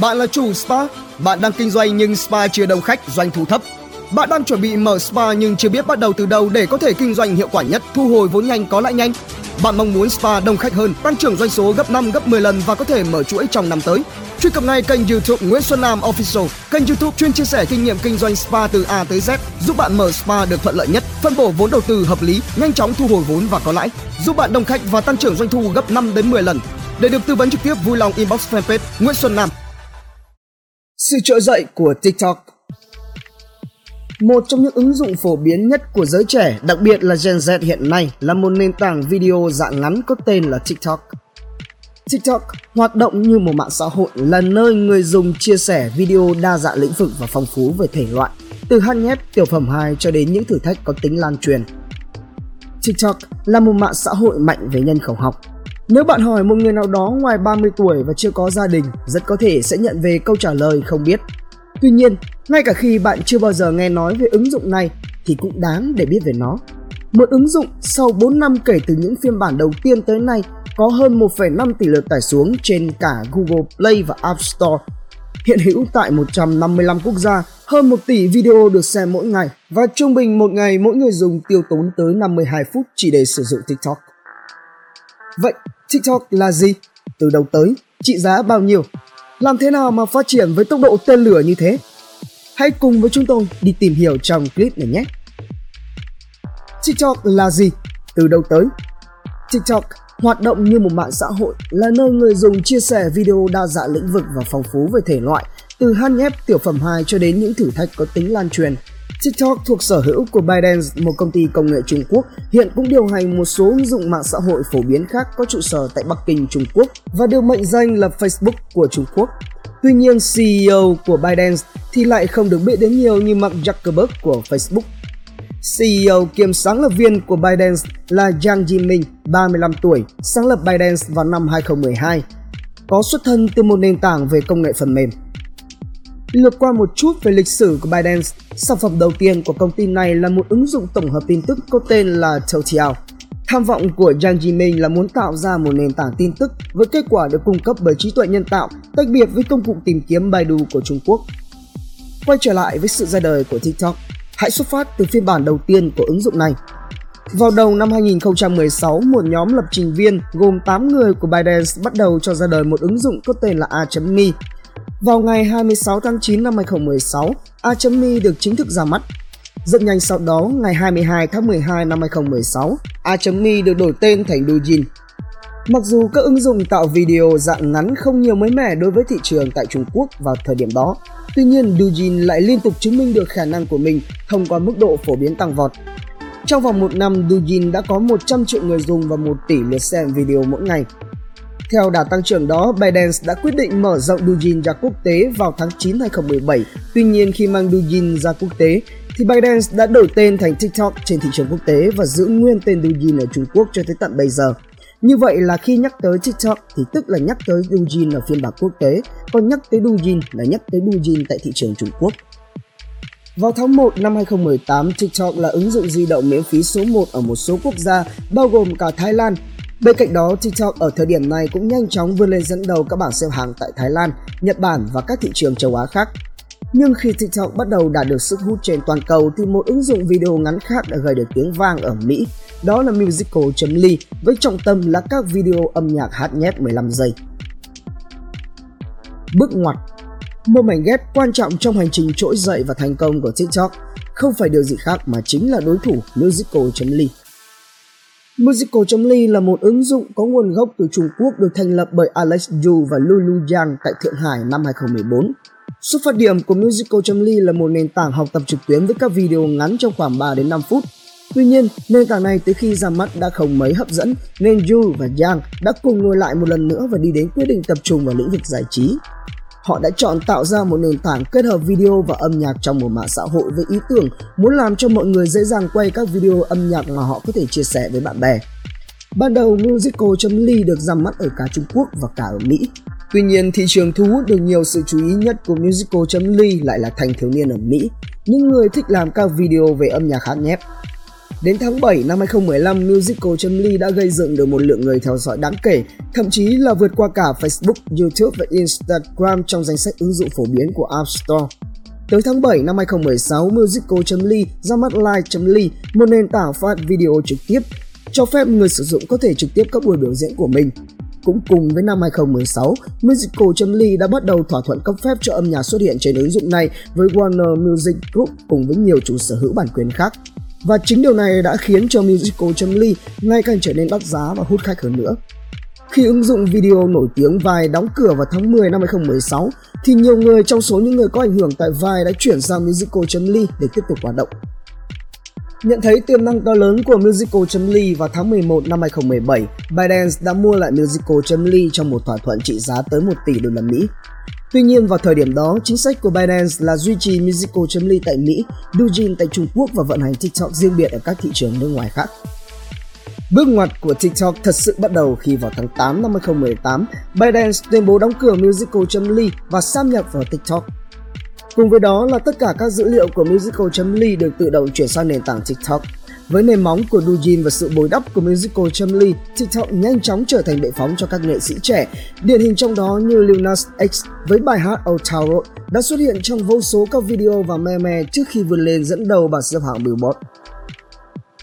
Bạn là chủ spa, bạn đang kinh doanh nhưng spa chưa đông khách, doanh thu thấp. Bạn đang chuẩn bị mở spa nhưng chưa biết bắt đầu từ đâu để có thể kinh doanh hiệu quả nhất, thu hồi vốn nhanh có lãi nhanh. Bạn mong muốn spa đông khách hơn, tăng trưởng doanh số gấp 5 gấp 10 lần và có thể mở chuỗi trong năm tới. Truy cập ngay kênh YouTube Nguyễn Xuân Nam Official, kênh YouTube chuyên chia sẻ kinh nghiệm kinh doanh spa từ A tới Z, giúp bạn mở spa được thuận lợi nhất, phân bổ vốn đầu tư hợp lý, nhanh chóng thu hồi vốn và có lãi, giúp bạn đông khách và tăng trưởng doanh thu gấp 5 đến 10 lần. Để được tư vấn trực tiếp vui lòng inbox fanpage Nguyễn Xuân Nam. Sự trỗi dậy của TikTok một trong những ứng dụng phổ biến nhất của giới trẻ, đặc biệt là Gen Z hiện nay là một nền tảng video dạng ngắn có tên là TikTok. TikTok hoạt động như một mạng xã hội là nơi người dùng chia sẻ video đa dạng lĩnh vực và phong phú về thể loại, từ hát nhép, tiểu phẩm hài cho đến những thử thách có tính lan truyền. TikTok là một mạng xã hội mạnh về nhân khẩu học. Nếu bạn hỏi một người nào đó ngoài 30 tuổi và chưa có gia đình, rất có thể sẽ nhận về câu trả lời không biết. Tuy nhiên, ngay cả khi bạn chưa bao giờ nghe nói về ứng dụng này thì cũng đáng để biết về nó. Một ứng dụng sau 4 năm kể từ những phiên bản đầu tiên tới nay có hơn 1,5 tỷ lượt tải xuống trên cả Google Play và App Store. Hiện hữu tại 155 quốc gia, hơn 1 tỷ video được xem mỗi ngày và trung bình một ngày mỗi người dùng tiêu tốn tới 52 phút chỉ để sử dụng TikTok. Vậy TikTok là gì? Từ đầu tới, trị giá bao nhiêu? Làm thế nào mà phát triển với tốc độ tên lửa như thế? Hãy cùng với chúng tôi đi tìm hiểu trong clip này nhé. TikTok là gì? Từ đâu tới? TikTok hoạt động như một mạng xã hội là nơi người dùng chia sẻ video đa dạng lĩnh vực và phong phú về thể loại, từ hát nhép tiểu phẩm hài cho đến những thử thách có tính lan truyền. TikTok thuộc sở hữu của ByteDance, một công ty công nghệ Trung Quốc, hiện cũng điều hành một số ứng dụng mạng xã hội phổ biến khác có trụ sở tại Bắc Kinh, Trung Quốc và được mệnh danh là Facebook của Trung Quốc. Tuy nhiên, CEO của ByteDance thì lại không được biết đến nhiều như Mark Zuckerberg của Facebook. CEO kiêm sáng lập viên của ByteDance là Jiang Jiming, 35 tuổi, sáng lập ByteDance vào năm 2012, có xuất thân từ một nền tảng về công nghệ phần mềm. Lược qua một chút về lịch sử của ByteDance, sản phẩm đầu tiên của công ty này là một ứng dụng tổng hợp tin tức có tên là Toutiao. Tham vọng của Jiang Jiming là muốn tạo ra một nền tảng tin tức với kết quả được cung cấp bởi trí tuệ nhân tạo, tách biệt với công cụ tìm kiếm Baidu của Trung Quốc. Quay trở lại với sự ra đời của TikTok, hãy xuất phát từ phiên bản đầu tiên của ứng dụng này. Vào đầu năm 2016, một nhóm lập trình viên gồm 8 người của ByteDance bắt đầu cho ra đời một ứng dụng có tên là A.me. Vào ngày 26 tháng 9 năm 2016, A.me được chính thức ra mắt rất nhanh sau đó, ngày 22 tháng 12 năm 2016, A.me được đổi tên thành Douyin. Mặc dù các ứng dụng tạo video dạng ngắn không nhiều mới mẻ đối với thị trường tại Trung Quốc vào thời điểm đó, tuy nhiên Douyin lại liên tục chứng minh được khả năng của mình thông qua mức độ phổ biến tăng vọt. Trong vòng một năm, Douyin đã có 100 triệu người dùng và 1 tỷ lượt xem video mỗi ngày. Theo đà tăng trưởng đó, ByteDance đã quyết định mở rộng Doujin ra quốc tế vào tháng 9 2017. Tuy nhiên khi mang Doujin ra quốc tế thì ByteDance đã đổi tên thành TikTok trên thị trường quốc tế và giữ nguyên tên Douyin ở Trung Quốc cho tới tận bây giờ. Như vậy là khi nhắc tới TikTok thì tức là nhắc tới Douyin ở phiên bản quốc tế, còn nhắc tới Douyin là nhắc tới Douyin tại thị trường Trung Quốc. Vào tháng 1 năm 2018, TikTok là ứng dụng di động miễn phí số 1 ở một số quốc gia, bao gồm cả Thái Lan. Bên cạnh đó, TikTok ở thời điểm này cũng nhanh chóng vươn lên dẫn đầu các bảng xếp hạng tại Thái Lan, Nhật Bản và các thị trường châu Á khác. Nhưng khi TikTok bắt đầu đạt được sức hút trên toàn cầu thì một ứng dụng video ngắn khác đã gây được tiếng vang ở Mỹ. Đó là Musical.ly với trọng tâm là các video âm nhạc hát nhép 15 giây. Bước ngoặt Một mảnh ghép quan trọng trong hành trình trỗi dậy và thành công của TikTok không phải điều gì khác mà chính là đối thủ Musical.ly. Musical.ly là một ứng dụng có nguồn gốc từ Trung Quốc được thành lập bởi Alex Yu và Lulu Yang tại Thượng Hải năm 2014. Xuất phát điểm của Musical.ly là một nền tảng học tập trực tuyến với các video ngắn trong khoảng 3 đến 5 phút. Tuy nhiên, nền tảng này tới khi ra mắt đã không mấy hấp dẫn nên Yu và Yang đã cùng ngồi lại một lần nữa và đi đến quyết định tập trung vào lĩnh vực giải trí. Họ đã chọn tạo ra một nền tảng kết hợp video và âm nhạc trong một mạng xã hội với ý tưởng muốn làm cho mọi người dễ dàng quay các video âm nhạc mà họ có thể chia sẻ với bạn bè. Ban đầu Musical.ly được ra mắt ở cả Trung Quốc và cả ở Mỹ. Tuy nhiên, thị trường thu hút được nhiều sự chú ý nhất của Musical.ly lại là thanh thiếu niên ở Mỹ, những người thích làm các video về âm nhạc hát nhép. Đến tháng 7 năm 2015, Musical.ly đã gây dựng được một lượng người theo dõi đáng kể, thậm chí là vượt qua cả Facebook, YouTube và Instagram trong danh sách ứng dụng phổ biến của App Store. Tới tháng 7 năm 2016, Musical.ly ra mắt Live.ly, một nền tảng phát video trực tiếp, cho phép người sử dụng có thể trực tiếp các buổi biểu diễn của mình. Cũng cùng với năm 2016, Musical.ly đã bắt đầu thỏa thuận cấp phép cho âm nhạc xuất hiện trên ứng dụng này với Warner Music Group cùng với nhiều chủ sở hữu bản quyền khác. Và chính điều này đã khiến cho Musical.ly ngày càng trở nên đắt giá và hút khách hơn nữa. Khi ứng dụng video nổi tiếng Vine đóng cửa vào tháng 10 năm 2016, thì nhiều người trong số những người có ảnh hưởng tại Vine đã chuyển sang Musical.ly để tiếp tục hoạt động. Nhận thấy tiềm năng to lớn của Musical.ly vào tháng 11 năm 2017, ByteDance đã mua lại Musical.ly trong một thỏa thuận trị giá tới 1 tỷ đô la Mỹ. Tuy nhiên vào thời điểm đó, chính sách của Binance là duy trì Musical.ly tại Mỹ, Douyin tại Trung Quốc và vận hành TikTok riêng biệt ở các thị trường nước ngoài khác. Bước ngoặt của TikTok thật sự bắt đầu khi vào tháng 8 năm 2018, Binance tuyên bố đóng cửa Musical.ly và sáp nhập vào TikTok. Cùng với đó là tất cả các dữ liệu của Musical.ly được tự động chuyển sang nền tảng TikTok. Với nền móng của Dujin và sự bồi đắp của Musical.ly, TikTok nhanh chóng trở thành bệ phóng cho các nghệ sĩ trẻ. Điển hình trong đó như Lil Nas X với bài hát Old Town Road đã xuất hiện trong vô số các video và meme trước khi vươn lên dẫn đầu bảng xếp hạng Billboard.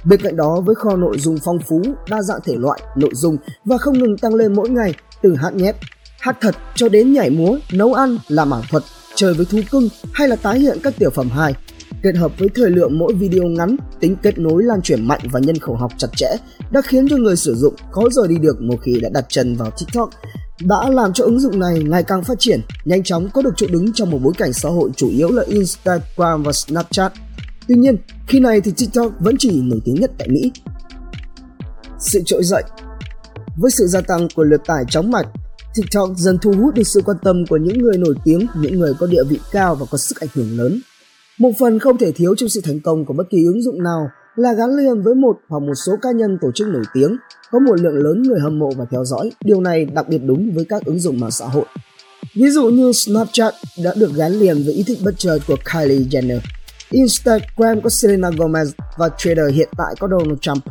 Bên cạnh đó với kho nội dung phong phú, đa dạng thể loại, nội dung và không ngừng tăng lên mỗi ngày từ hát nhép, hát thật cho đến nhảy múa, nấu ăn, làm ảo thuật, chơi với thú cưng hay là tái hiện các tiểu phẩm hài. Kết hợp với thời lượng mỗi video ngắn, tính kết nối lan truyền mạnh và nhân khẩu học chặt chẽ đã khiến cho người sử dụng khó rời đi được một khi đã đặt chân vào TikTok đã làm cho ứng dụng này ngày càng phát triển, nhanh chóng có được chỗ đứng trong một bối cảnh xã hội chủ yếu là Instagram và Snapchat. Tuy nhiên, khi này thì TikTok vẫn chỉ nổi tiếng nhất tại Mỹ. Sự trỗi dậy Với sự gia tăng của lượt tải chóng mặt, TikTok dần thu hút được sự quan tâm của những người nổi tiếng, những người có địa vị cao và có sức ảnh hưởng lớn. Một phần không thể thiếu trong sự thành công của bất kỳ ứng dụng nào là gắn liền với một hoặc một số cá nhân tổ chức nổi tiếng, có một lượng lớn người hâm mộ và theo dõi. Điều này đặc biệt đúng với các ứng dụng mạng xã hội. Ví dụ như Snapchat đã được gắn liền với ý thích bất chợt của Kylie Jenner. Instagram có Selena Gomez và Twitter hiện tại có Donald Trump.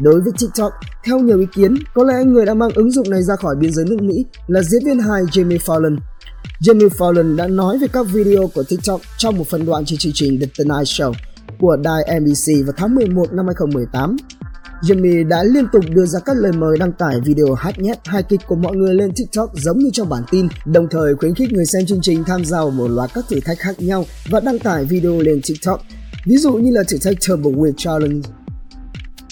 Đối với TikTok, theo nhiều ý kiến, có lẽ người đã mang ứng dụng này ra khỏi biên giới nước Mỹ là diễn viên hài Jamie Fallon. Jimmy Fallon đã nói về các video của TikTok trong một phần đoạn trên chương trình The Tonight Show của đài NBC vào tháng 11 năm 2018. Jimmy đã liên tục đưa ra các lời mời đăng tải video hát nhép hài kịch của mọi người lên TikTok giống như trong bản tin, đồng thời khuyến khích người xem chương trình tham gia vào một loạt các thử thách khác nhau và đăng tải video lên TikTok, ví dụ như là thử thách Turbo Wheel Challenge.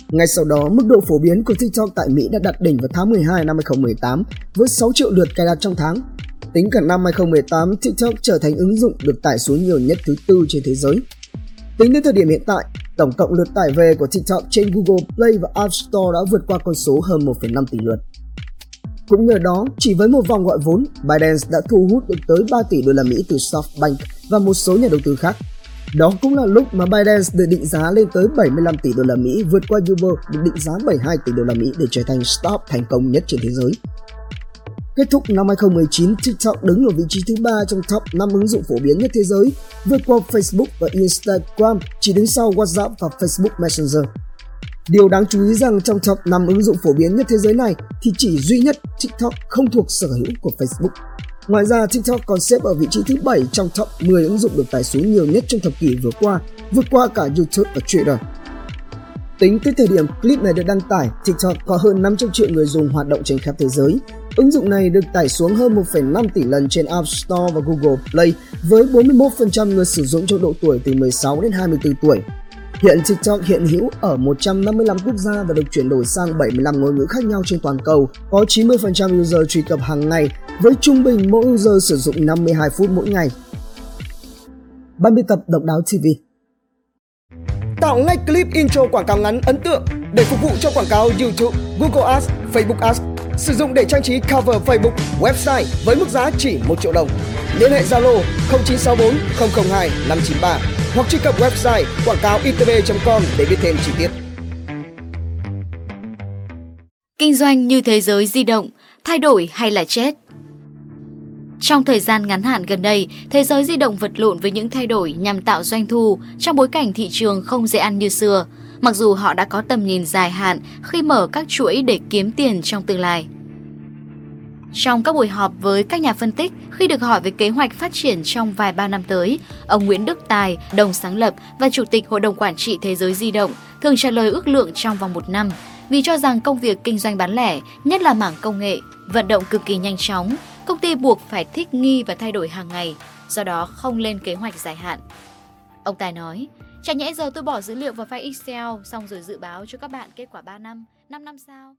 Ngay sau đó, mức độ phổ biến của TikTok tại Mỹ đã đạt đỉnh vào tháng 12 năm 2018 với 6 triệu lượt cài đặt trong tháng. Tính cả năm 2018, TikTok trở thành ứng dụng được tải xuống nhiều nhất thứ tư trên thế giới. Tính đến thời điểm hiện tại, tổng cộng lượt tải về của TikTok trên Google Play và App Store đã vượt qua con số hơn 1,5 tỷ lượt. Cũng nhờ đó, chỉ với một vòng gọi vốn, ByteDance đã thu hút được tới 3 tỷ đô la Mỹ từ SoftBank và một số nhà đầu tư khác. Đó cũng là lúc mà ByteDance được định giá lên tới 75 tỷ đô la Mỹ, vượt qua Uber được định giá 72 tỷ đô la Mỹ để trở thành startup thành công nhất trên thế giới. Kết thúc năm 2019, TikTok đứng ở vị trí thứ ba trong top 5 ứng dụng phổ biến nhất thế giới, vượt qua Facebook và Instagram, chỉ đứng sau WhatsApp và Facebook Messenger. Điều đáng chú ý rằng trong top 5 ứng dụng phổ biến nhất thế giới này thì chỉ duy nhất TikTok không thuộc sở hữu của Facebook. Ngoài ra, TikTok còn xếp ở vị trí thứ 7 trong top 10 ứng dụng được tải xuống nhiều nhất trong thập kỷ vừa qua, vượt qua cả YouTube và Twitter. Tính tới thời điểm clip này được đăng tải, TikTok có hơn 500 triệu người dùng hoạt động trên khắp thế giới. Ứng dụng này được tải xuống hơn 1,5 tỷ lần trên App Store và Google Play với 41% người sử dụng trong độ tuổi từ 16 đến 24 tuổi. Hiện TikTok hiện hữu ở 155 quốc gia và được chuyển đổi sang 75 ngôn ngữ khác nhau trên toàn cầu. Có 90% user truy cập hàng ngày với trung bình mỗi user sử dụng 52 phút mỗi ngày. Ban biên tập Độc Đáo TV Tạo ngay clip intro quảng cáo ngắn ấn tượng để phục vụ cho quảng cáo YouTube, Google Ads, Facebook Ads. Sử dụng để trang trí cover Facebook, website với mức giá chỉ 1 triệu đồng. Liên hệ Zalo 0964 002 593 hoặc truy cập website quảng cáo itb.com để biết thêm chi tiết. Kinh doanh như thế giới di động, thay đổi hay là chết? Trong thời gian ngắn hạn gần đây, thế giới di động vật lộn với những thay đổi nhằm tạo doanh thu trong bối cảnh thị trường không dễ ăn như xưa mặc dù họ đã có tầm nhìn dài hạn khi mở các chuỗi để kiếm tiền trong tương lai. Trong các buổi họp với các nhà phân tích, khi được hỏi về kế hoạch phát triển trong vài ba năm tới, ông Nguyễn Đức Tài, đồng sáng lập và chủ tịch Hội đồng Quản trị Thế giới Di động, thường trả lời ước lượng trong vòng một năm, vì cho rằng công việc kinh doanh bán lẻ, nhất là mảng công nghệ, vận động cực kỳ nhanh chóng, công ty buộc phải thích nghi và thay đổi hàng ngày, do đó không lên kế hoạch dài hạn. Ông Tài nói, chả nhẽ giờ tôi bỏ dữ liệu vào file Excel xong rồi dự báo cho các bạn kết quả 3 năm, 5 năm sau.